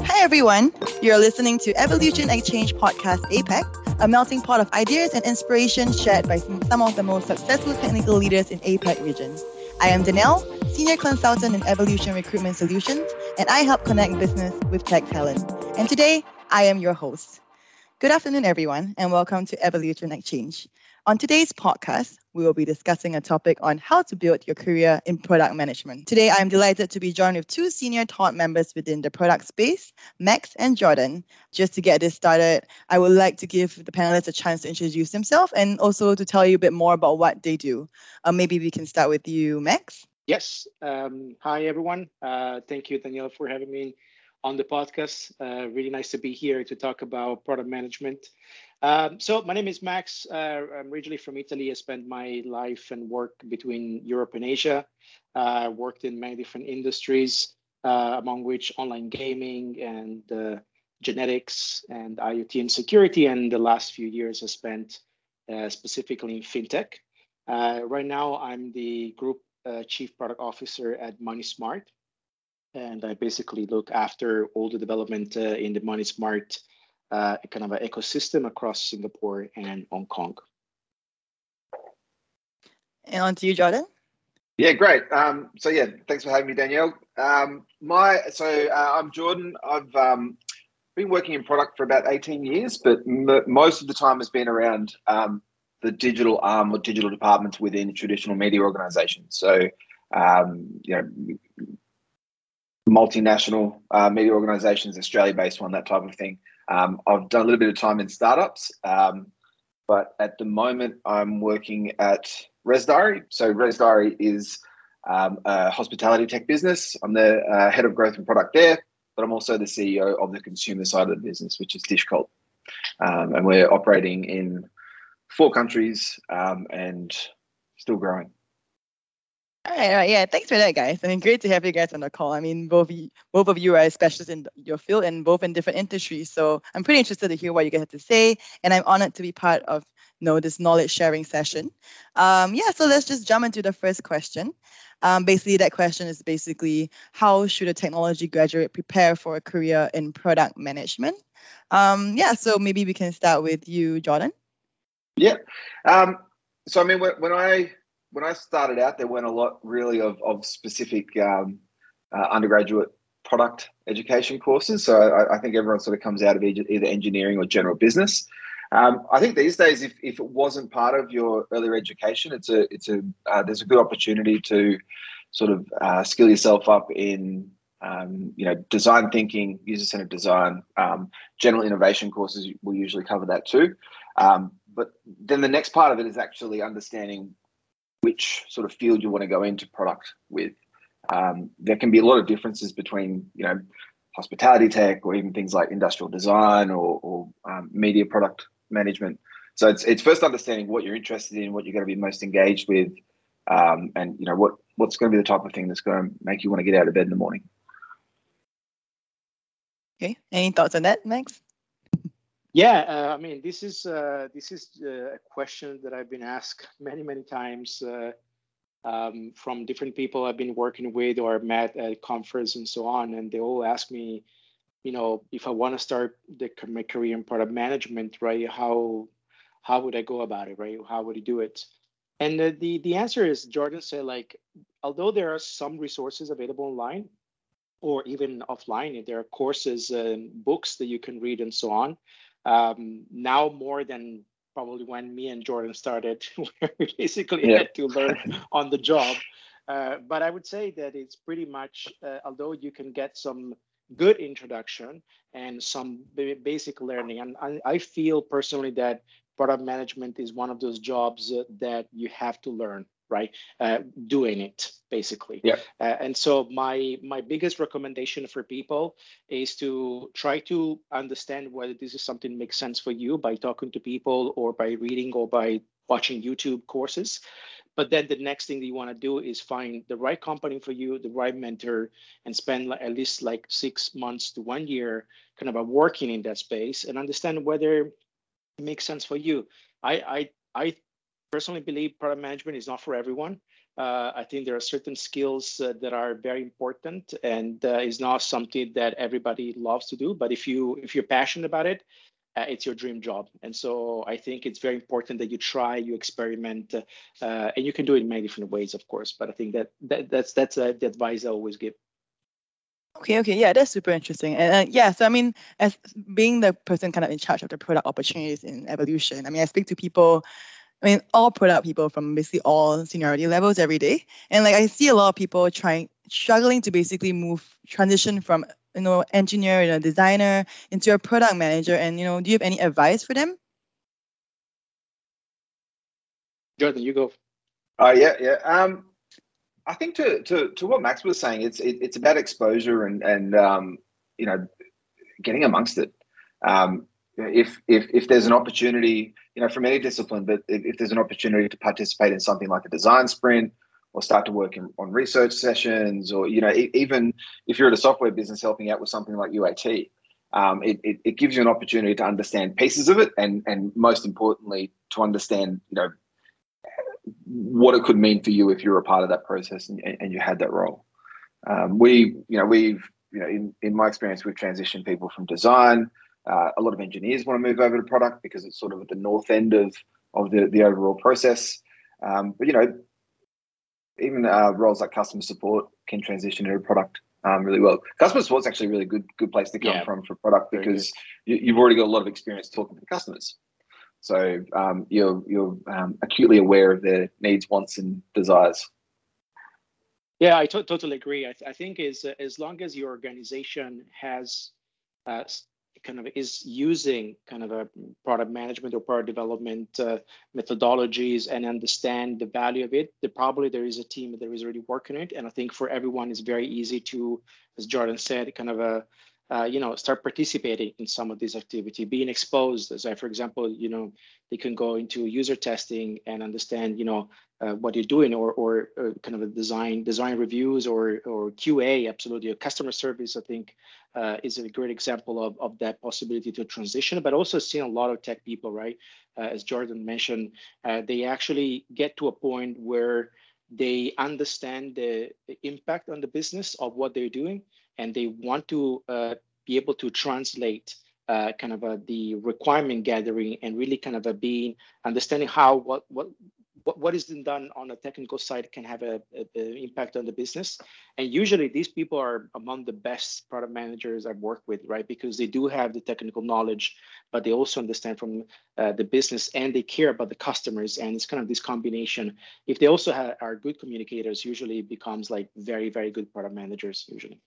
Hi, everyone. You're listening to Evolution Exchange Podcast APAC, a melting pot of ideas and inspiration shared by some of the most successful technical leaders in APAC region. I am Danielle, Senior Consultant in Evolution Recruitment Solutions, and I help connect business with tech talent. And today, I am your host. Good afternoon, everyone, and welcome to Evolution Exchange. On today's podcast, we will be discussing a topic on how to build your career in product management. Today, I'm delighted to be joined with two senior thought members within the product space, Max and Jordan. Just to get this started, I would like to give the panelists a chance to introduce themselves and also to tell you a bit more about what they do. Uh, maybe we can start with you, Max. Yes. Um, hi, everyone. Uh, thank you, Danielle, for having me on the podcast. Uh, really nice to be here to talk about product management. Um, so my name is Max. Uh, I'm originally from Italy. I spent my life and work between Europe and Asia. I uh, worked in many different industries, uh, among which online gaming and uh, genetics and IoT and security. And the last few years I spent uh, specifically in fintech. Uh, right now, I'm the group chief product officer at MoneySmart. And I basically look after all the development in the MoneySmart uh, kind of an ecosystem across Singapore and Hong Kong. And on to you, Jordan. Yeah, great. Um, so yeah, thanks for having me, Danielle. Um, my so uh, I'm Jordan. I've um, been working in product for about 18 years, but m- most of the time has been around um, the digital arm or digital departments within traditional media organizations. So um, you know, multinational uh, media organizations, Australia-based one, that type of thing. Um, I've done a little bit of time in startups, um, but at the moment I'm working at ResDiary. So ResDiary is um, a hospitality tech business. I'm the uh, head of growth and product there, but I'm also the CEO of the consumer side of the business, which is Dishcult. Um, and we're operating in four countries um, and still growing. All right, all right, yeah. Thanks for that, guys. I mean, great to have you guys on the call. I mean, both both of you are specialists in your field and both in different industries. So I'm pretty interested to hear what you guys have to say, and I'm honored to be part of you know this knowledge sharing session. Um, yeah, so let's just jump into the first question. Um, basically, that question is basically how should a technology graduate prepare for a career in product management? Um, yeah, so maybe we can start with you, Jordan. Yeah. Um, so I mean, when, when I when I started out, there weren't a lot really of, of specific um, uh, undergraduate product education courses. So I, I, think everyone sort of comes out of either engineering or general business. Um, I think these days, if, if it wasn't part of your earlier education, it's a it's a uh, there's a good opportunity to sort of uh, skill yourself up in um, you know design thinking, user centered design, um, general innovation courses will usually cover that too. Um, but then the next part of it is actually understanding which sort of field you want to go into product with. Um, there can be a lot of differences between, you know, hospitality tech or even things like industrial design or, or um, media product management. So it's, it's first understanding what you're interested in, what you're going to be most engaged with, um, and you know what what's going to be the type of thing that's going to make you want to get out of bed in the morning. Okay. Any thoughts on that, Max? Yeah, uh, I mean, this is uh, this is uh, a question that I've been asked many many times uh, um, from different people I've been working with or met at conference and so on, and they all ask me, you know, if I want to start the, my career in product management, right? How how would I go about it, right? How would I do it? And the the, the answer is Jordan said, like, although there are some resources available online or even offline, there are courses and books that you can read and so on um, now more than probably when me and Jordan started, where we basically yeah. had to learn on the job. Uh, but I would say that it's pretty much, uh, although you can get some good introduction and some basic learning, and I, I feel personally that product management is one of those jobs that you have to learn right uh, doing it basically. Yeah. Uh, and so my my biggest recommendation for people is to try to understand whether this is something that makes sense for you by talking to people or by reading or by watching youtube courses. But then the next thing that you want to do is find the right company for you the right mentor and spend at least like six months to one year kind of working in that space and understand whether it makes sense for you. I i i personally believe product management is not for everyone. Uh, I think there are certain skills uh, that are very important, and uh, is not something that everybody loves to do. But if you if you're passionate about it, uh, it's your dream job. And so I think it's very important that you try, you experiment, uh, and you can do it in many different ways, of course. But I think that, that that's that's the advice I always give. Okay, okay, yeah, that's super interesting. And uh, yeah, so I mean, as being the person kind of in charge of the product opportunities in evolution, I mean, I speak to people I mean, all product people from basically all seniority levels every day. And like I see a lot of people trying struggling to basically move transition from you know engineer and a designer into a product manager. And you know, do you have any advice for them? Jordan, you go. Oh uh, yeah, yeah. Um, I think to to to what Max was saying, it's it, it's about exposure and and um, you know, getting amongst it. Um, if if if there's an opportunity, you know, from any discipline, but if, if there's an opportunity to participate in something like a design sprint or start to work in, on research sessions, or you know, even if you're at a software business helping out with something like UAT, um, it, it, it gives you an opportunity to understand pieces of it, and and most importantly, to understand, you know, what it could mean for you if you're a part of that process and, and you had that role. Um, we, you know, we've, you know, in, in my experience, we've transitioned people from design uh, a lot of engineers want to move over to product because it's sort of at the north end of of the, the overall process. Um, but you know, even uh, roles like customer support can transition into product um, really well. Customer support is actually a really good good place to come yeah. from for product because you, have already got a lot of experience talking to customers. So um, you're you're um, acutely aware of their needs, wants, and desires. Yeah, I totally agree. I, th- I think is uh, as long as your organization has uh, kind of is using kind of a product management or product development uh, methodologies and understand the value of it, there probably there is a team that is already working it. And I think for everyone, it's very easy to, as Jordan said, kind of a uh, you know, start participating in some of this activity, being exposed. As I, for example, you know, they can go into user testing and understand, you know, uh, what you're doing, or or uh, kind of a design design reviews or or QA. Absolutely, customer service. I think uh, is a great example of of that possibility to transition. But also seeing a lot of tech people, right? Uh, as Jordan mentioned, uh, they actually get to a point where they understand the, the impact on the business of what they're doing and they want to uh, be able to translate uh, kind of a, the requirement gathering and really kind of a being understanding how what what what, what is done on a technical side can have a, a, a, impact on the business. And usually these people are among the best product managers i've worked with right? Because they do have the technical knowledge but they also understand from uh, the business and they care about the customers. And it's kind of this combination. If they also have, are good communicators usually becomes like very very good product managers usually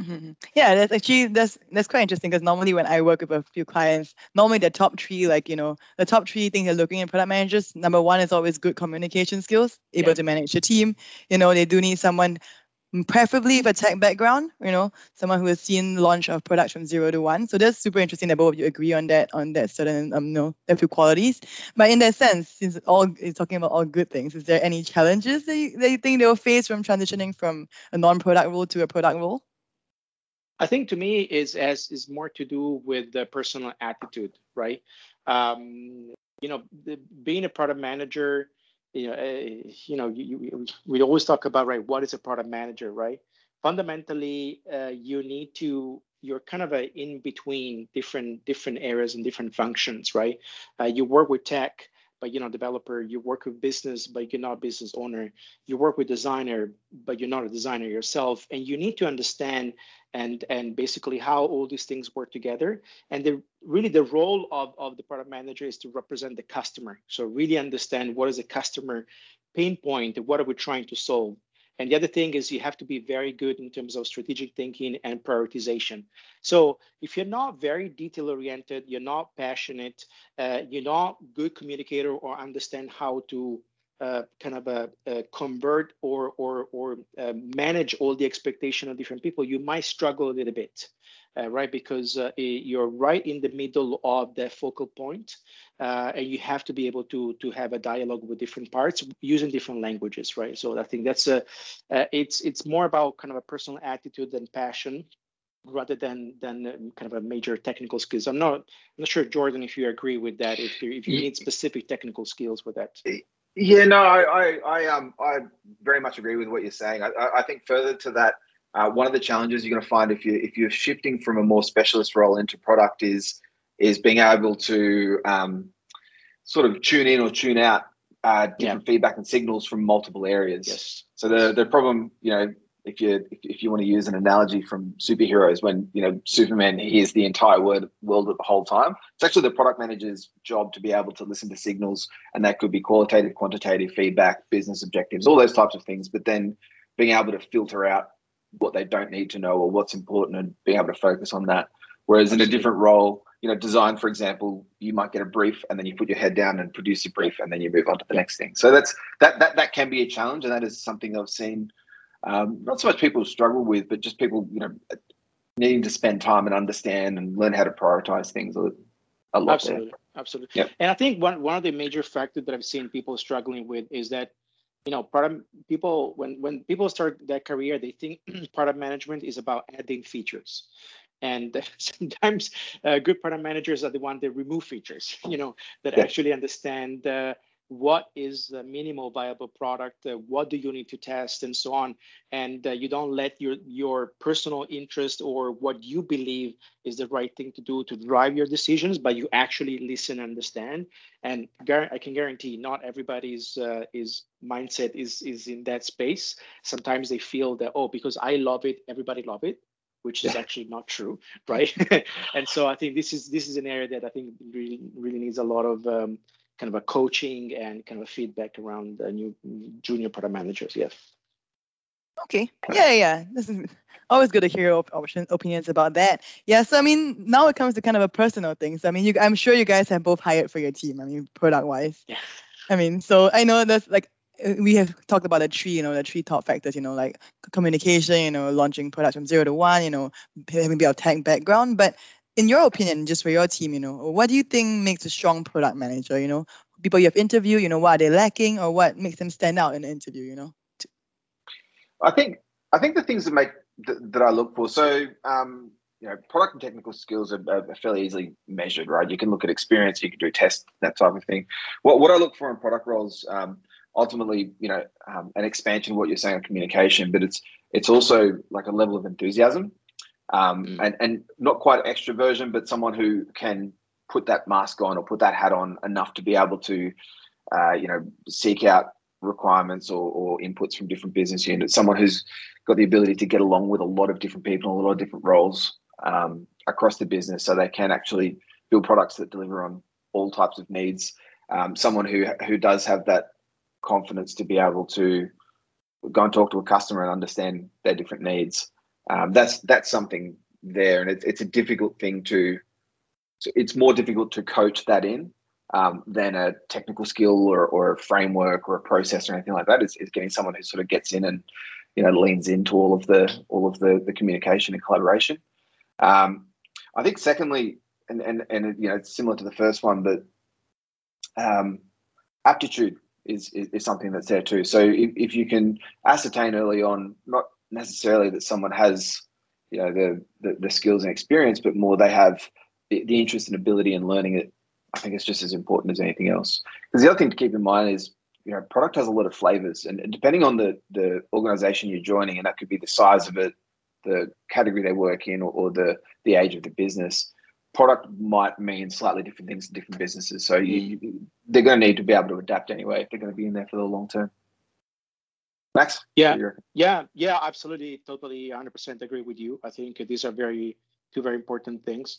Mm-hmm. Yeah, that's actually that's that's quite interesting because normally when I work with a few clients, normally the top three, like you know, the top three things they're looking at product managers. Number one is always good communication skills, able yeah. to manage a team. You know, they do need someone, mm, preferably with a tech background. You know, someone who has seen launch of products from zero to one. So that's super interesting that both of you agree on that on that certain um you know a few qualities. But in that sense, since all is talking about all good things, is there any challenges that you, that you think they'll face from transitioning from a non-product role to a product role? I think to me is as is more to do with the personal attitude, right? Um, you know, the, being a product manager, you know, uh, you know, you, you, we always talk about right. What is a product manager, right? Fundamentally, uh, you need to you're kind of a in between different different areas and different functions, right? Uh, you work with tech, but you're not a developer. You work with business, but you're not a business owner. You work with designer, but you're not a designer yourself. And you need to understand and and basically how all these things work together. And the really the role of, of the product manager is to represent the customer. So really understand what is the customer pain point, what are we trying to solve? And the other thing is you have to be very good in terms of strategic thinking and prioritization. So if you're not very detail oriented, you're not passionate, uh, you're not good communicator or understand how to uh, kind of a, a, convert or or or uh, manage all the expectation of different people, you might struggle a little bit uh, right? Because uh, you're right in the middle of the focal point, uh, and you have to be able to to have a dialogue with different parts using different languages, right? So I think that's a uh, it's it's more about kind of a personal attitude than passion rather than than um, kind of a major technical skills. I'm not I'm not sure, Jordan, if you agree with that. If you if you need specific technical skills with that. Yeah, no, I, I, I, um, I very much agree with what you're saying. I, I think further to that, uh, one of the challenges you're going to find if you if you're shifting from a more specialist role into product is is being able to um, sort of tune in or tune out uh, different yeah. feedback and signals from multiple areas. Yes. So the the problem, you know, if you if you want to use an analogy from superheroes, when you know Superman hears the entire word world at the whole time, it's actually the product manager's job to be able to listen to signals, and that could be qualitative, quantitative feedback, business objectives, all those types of things. But then being able to filter out what they don't need to know or what's important, and being able to focus on that. Whereas in a different role, you know, design, for example, you might get a brief and then you put your head down and produce a brief and then you move on to the next thing. So that's that that that can be a challenge, and that is something I've seen um, not so much people struggle with, but just people, you know, needing to spend time and understand and learn how to prioritize things a, a lot. Absolutely, there. absolutely. Yep. And I think one one of the major factors that I've seen people struggling with is that, you know, product people when when people start their career, they think product management is about adding features and sometimes uh, good product managers are the one that remove features you know that yeah. actually understand uh, what is the minimal viable product uh, what do you need to test and so on. And uh, you don't let your your personal interest or what you believe is the right thing to do to drive your decisions but you actually listen and understand. And i can guarantee not everybody's uh, is mindset is is in that space. Sometimes they feel that oh because i love it everybody love it which is actually not true right? And so i think this is this is an area that i think really really needs a lot of um, kind of a coaching and kind of a feedback around the new junior product managers. Yes. Okay. Yeah, yeah. This is always good to hear op- option, opinions about that. Yeah. So I mean, now it comes to kind of a personal thing. So I mean, you, I'm sure you guys have both hired for your team. I mean, product wise. Yeah. I mean, so I know that's like we have talked about the three, you know, the three top factors, you know, like communication, you know, launching products from zero to one, you know, having a bit of tech background. But in your opinion, just for your team, you know, what do you think makes a strong product manager? You know, people you have interviewed, you know, what are they lacking, or what makes them stand out in an interview? You know. I think I think the things that make th- that I look for. So, um, you know, product and technical skills are, are, fairly easily measured, right? You can look at experience, you can do tests, that type of thing. What what I look for in product roles. Um, ultimately, you know, um, an expansion of what you're saying on communication, but it's it's also like a level of enthusiasm um, mm. and, and not quite extroversion, but someone who can put that mask on or put that hat on enough to be able to, uh, you know, seek out requirements or, or inputs from different business units. Someone who's got the ability to get along with a lot of different people, in a lot of different roles um, across the business, so they can actually build products that deliver on all types of needs. Um, someone who who does have that confidence to be able to go and talk to a customer and understand their different needs um, that's that's something there, and it's it's a difficult thing to. It's more difficult to coach that in um, than a technical skill or, or a framework or a process or anything like that. It's getting someone who sort of gets in and you know leans into all of the all of the the communication and collaboration. Um, I think secondly, and and and you know it's similar to the first one, but um, aptitude is, is, is something that's there too. So if, if you can ascertain early on, not necessarily that someone has you know the, the, the skills and experience but more they have the, the interest and ability in learning it i think it's just as important as anything else. Because the other thing to keep in mind is you know product has a lot of flavors and depending on the the organization you're joining and that could be the size of it the category they work in or, or the the age of the business product might mean slightly different things to different businesses. So you, they're going to need to be able to adapt anyway if they're going to be in there for the long term Max? Yeah, yeah, yeah, absolutely, totally, 100% agree with you. I think these are very two very important things.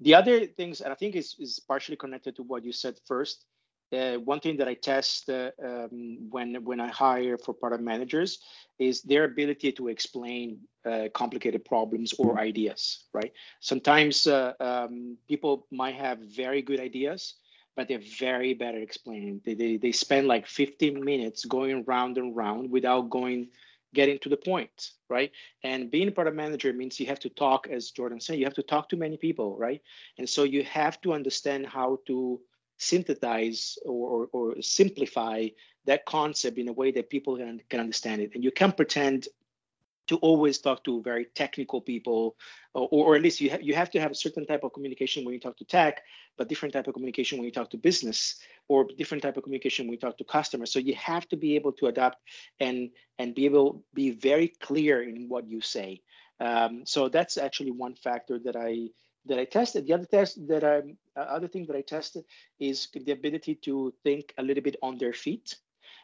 The other things, and I think is is partially connected to what you said first. Uh, one thing that I test uh, um, when when I hire for product managers is their ability to explain uh, complicated problems or mm-hmm. ideas. Right. Sometimes uh, um, people might have very good ideas, but they're very bad at explaining. They, they, they spend like 15 minutes going round and round without going getting to the point, right? And being a product manager means you have to talk, as Jordan said, you have to talk to many people, right? And so you have to understand how to synthesize or, or, or simplify that concept in a way that people can, can understand it. And you can't pretend to always talk to very technical people, or, or at least you, ha- you have to have a certain type of communication when you talk to tech, but different type of communication when you talk to business, or different type of communication when you talk to customers. So you have to be able to adapt and and be able be very clear in what you say. Um, so that's actually one factor that I that I tested. The other test that I uh, other thing that I tested is the ability to think a little bit on their feet.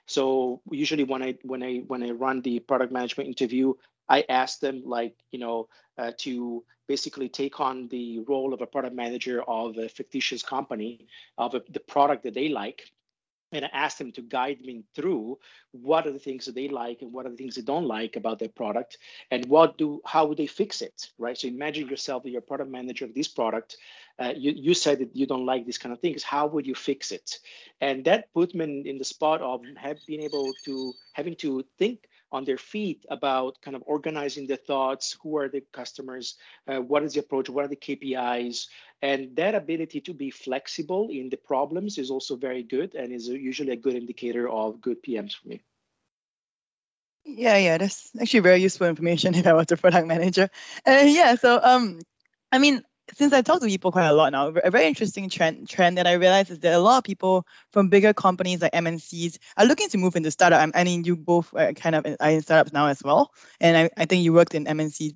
So usually when I when I when I run the product management interview, I ask them like you know uh, to basically take on the role of a product manager of a fictitious company of a, the product that they like. And I asked them to guide me through what are the things that they like and what are the things they don't like about their product and what do how would they fix it right? So imagine yourself that you're a product manager of this product. Uh, you, you said that you don't like these kind of things. How would you fix it? And that put me in the spot of have been able to having to think on their feet about kind of organizing the thoughts who are the customers uh, what is the approach what are the kpis and that ability to be flexible in the problems is also very good and is usually a good indicator of good pms for me. Yeah yeah that's actually very useful information if i was a product manager. Uh, yeah so um i mean since I talk to people quite a lot now, a very interesting trend trend that I realize is that a lot of people from bigger companies like MNCs are looking to move into startup. I mean, you both are kind of are in startups now as well, and I, I think you worked in MNC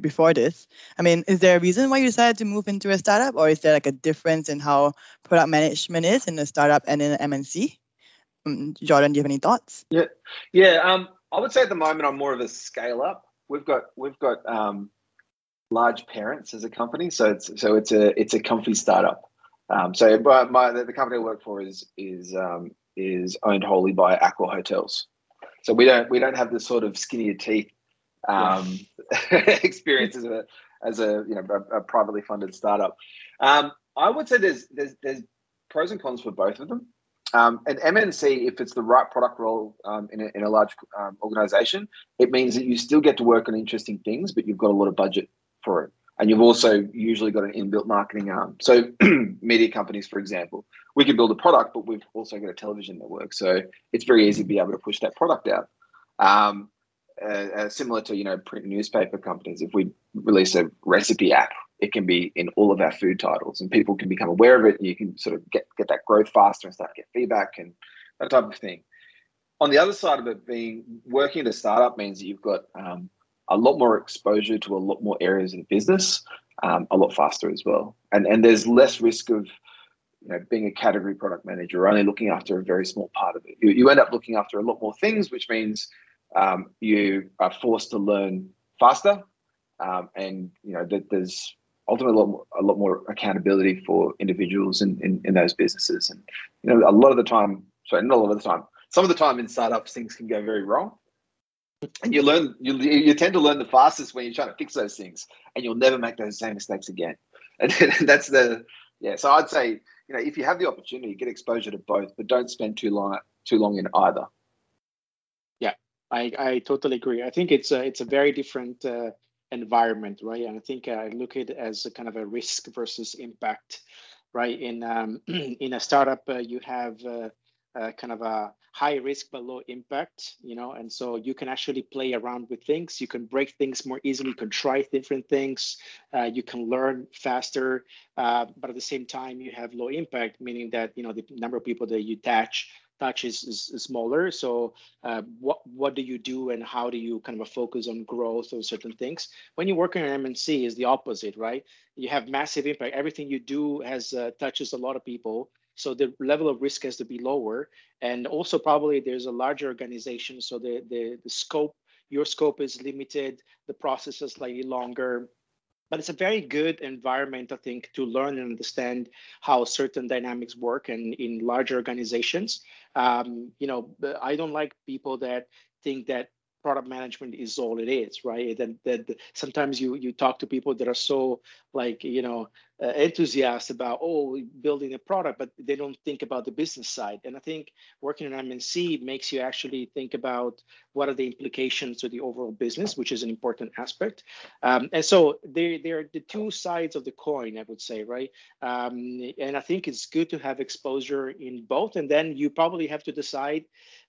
before this. I mean, is there a reason why you decided to move into a startup, or is there like a difference in how product management is in a startup and in an MNC? Um, Jordan, do you have any thoughts? Yeah, yeah. Um, I would say at the moment I'm more of a scale up. We've got we've got um, large parents as a company, so it's so it's a it's a comfy startup. Um, so but my the, company I work for is is um, is owned wholly by Accor Hotels. So we don't we don't have the sort of skinnier teeth um, experience as a as a you know a, a privately funded startup. Um, I would say there's there's there's pros and cons for both of them. Um, an MNC, if it's the right product role um, in, a, in a large um, organization, it means that you still get to work on interesting things, but you've got a lot of budget for it. And you've also usually got an inbuilt marketing arm. So, media companies, for example, we can build a product, but we've also got a television network. So, it's very easy to be able to push that product out. Um, uh, uh, similar to you know print newspaper companies, if we release a recipe app, it can be in all of our food titles, and people can become aware of it. And you can sort of get get that growth faster and start to get feedback and that type of thing. On the other side of it, being working at a startup means that you've got um, a lot more exposure to a lot more areas of the business um, a lot faster as well. And and there's less risk of you know being a category product manager, only looking after a very small part of it. You, you end up looking after a lot more things, which means um, you are forced to learn faster, um, and you know that there's ultimately a lot, more, a lot more accountability for individuals in, in, in those businesses. And you know a lot of the time, sorry, not a lot of the time, some of the time in startups things can go very wrong and you learn you, you tend to learn the fastest when you're trying to fix those things and you'll never make those same mistakes again. And that's the yeah so i'd say you know if you have the opportunity get exposure to both but don't spend too long too long in either. Yeah i i totally agree. I think it's a it's a very different uh, environment right? And i think i look at it as a kind of a risk versus impact right? In um, in a startup uh, you have uh, uh, kind of a high risk but low impact you know? And so you can actually play around with things. You can break things more easily. You can try different things. Uh, you can learn faster uh, but at the same time you have low impact meaning that you know the number of people that you touch touch is, is, is smaller. So uh, what what do you do and how do you kind of focus on growth of certain things? When you work in an mnc is the opposite right? You have massive impact. Everything you do has uh, touches a lot of people so the level of risk has to be lower. And also probably there's a larger organization. So the, the, the scope, your scope is limited, the process is slightly longer. But it's a very good environment, I think, to learn and understand how certain dynamics work and in larger organizations. Um, you know, I don't like people that think that product management is all it is right and that sometimes you you talk to people that are so like you know uh, about oh building a product but they don't think about the business side. And i think working in mnc makes you actually think about what are the implications to the overall business which is an important aspect. Um, and so they they're the two sides of the coin i would say right? Um, and i think it's good to have exposure in both. And then you probably have to decide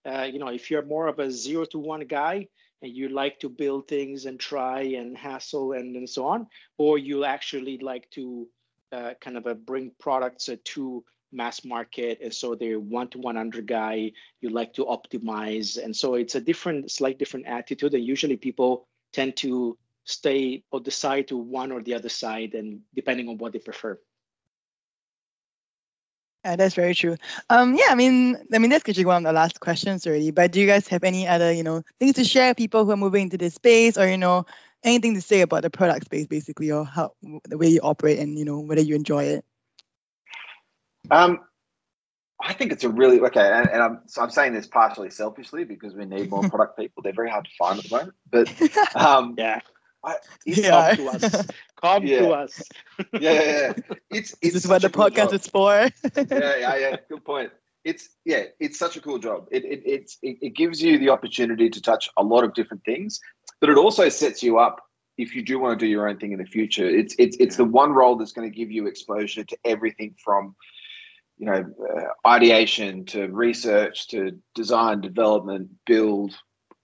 uh, you know if you're more of a zero to one guy and you like to build things and try and hassle and, and so on, or you actually like to uh, kind of a bring products uh, to mass market and so they're one to one under guy you like to optimize and so it's a different slight different attitude and usually people tend to stay or decide to one or the other side and depending on what they prefer yeah, that's very true. Um, yeah, I mean, I mean that's actually one of the last questions already. But do you guys have any other, you know, things to share people who are moving into this space, or you know, anything to say about the product space, basically, or how the way you operate, and you know, whether you enjoy it? Um, I think it's a really okay, and, and I'm so I'm saying this partially selfishly because we need more product people. They're very hard to find at the moment, but um, yeah. I, yeah. Come to us. Come yeah. to us. yeah, yeah, yeah. It's, it's this is what the podcast cool is for. yeah, yeah, yeah. Good point. It's yeah, it's such a cool job. It it it's, it it gives you the opportunity to touch a lot of different things, but it also sets you up if you do want to do your own thing in the future. It's it's it's the one role that's going to give you exposure to everything from you know uh, ideation to research to design, development, build,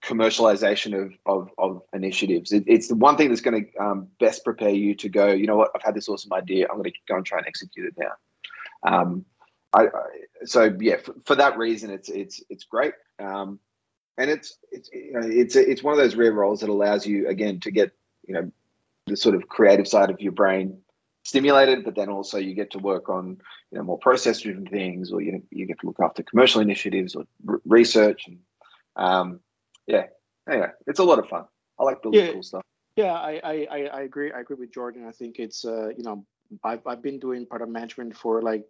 commercialization of, of, of initiatives. It, it's the one thing that's going to um, best prepare you to go, you know what, I've had this awesome idea. I'm going to go and try and execute it now. Um, I, I, so yeah, for, for, that reason, it's, it's, it's great. Um, and it's, it's, you know, it's, it's one of those rare roles that allows you again to get, you know, the sort of creative side of your brain stimulated, but then also you get to work on, you know, more process driven things, or you, you get to look after commercial initiatives or research and, um, yeah. Anyway, it's a lot of fun. I like building yeah. cool stuff. Yeah, I, I I agree. I agree with Jordan. I think it's uh, you know, I've I've been doing product management for like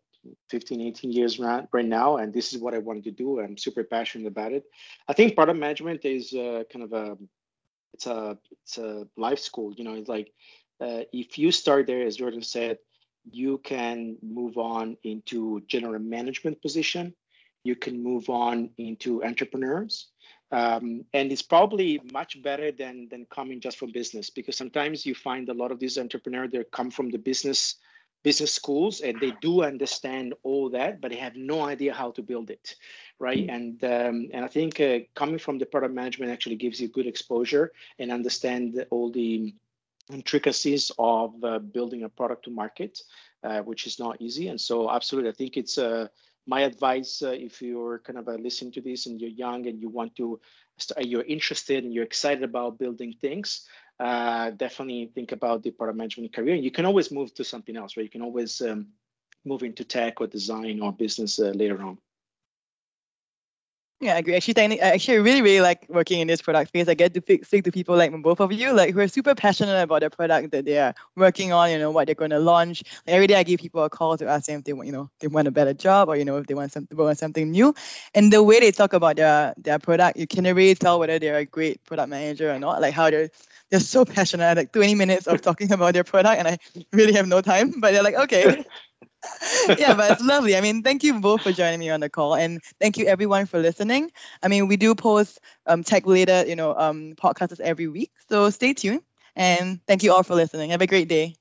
15, 18 years right, now, and this is what I wanted to do. I'm super passionate about it. I think product management is uh, kind of a it's a it's a life school. You know, it's like uh, if you start there, as Jordan said, you can move on into general management position. You can move on into entrepreneurs um, and it's probably much better than than coming just from business because sometimes you find a lot of these entrepreneurs they come from the business business schools and they do understand all that but they have no idea how to build it right mm-hmm. and um, and i think uh, coming from the product management actually gives you good exposure and understand all the intricacies of uh, building a product to market uh, which is not easy and so absolutely i think it's uh, my advice, uh, if you're kind of uh, listening to this and you're young and you want to, you're interested and you're excited about building things, uh, definitely think about the product management career. You can always move to something else, right? You can always um, move into tech or design or business uh, later on. Yeah, I agree. Actually, actually, I really, really like working in this product space. I get to speak to people like both of you, like who are super passionate about the product that they are working on. You know what they're going to launch. Like, every day, I give people a call to ask them if they want, you know, they want a better job or you know if they want something, want something new. And the way they talk about their their product, you can really tell whether they're a great product manager or not. Like how they're they're so passionate. Like 20 minutes of talking about their product, and I really have no time. But they're like, okay, yeah, but it's lovely. I mean, thank you both for joining me on the call, and thank you everyone for listening. I mean, we do post um, tech-related, you know, um, podcasts every week, so stay tuned. And thank you all for listening. Have a great day.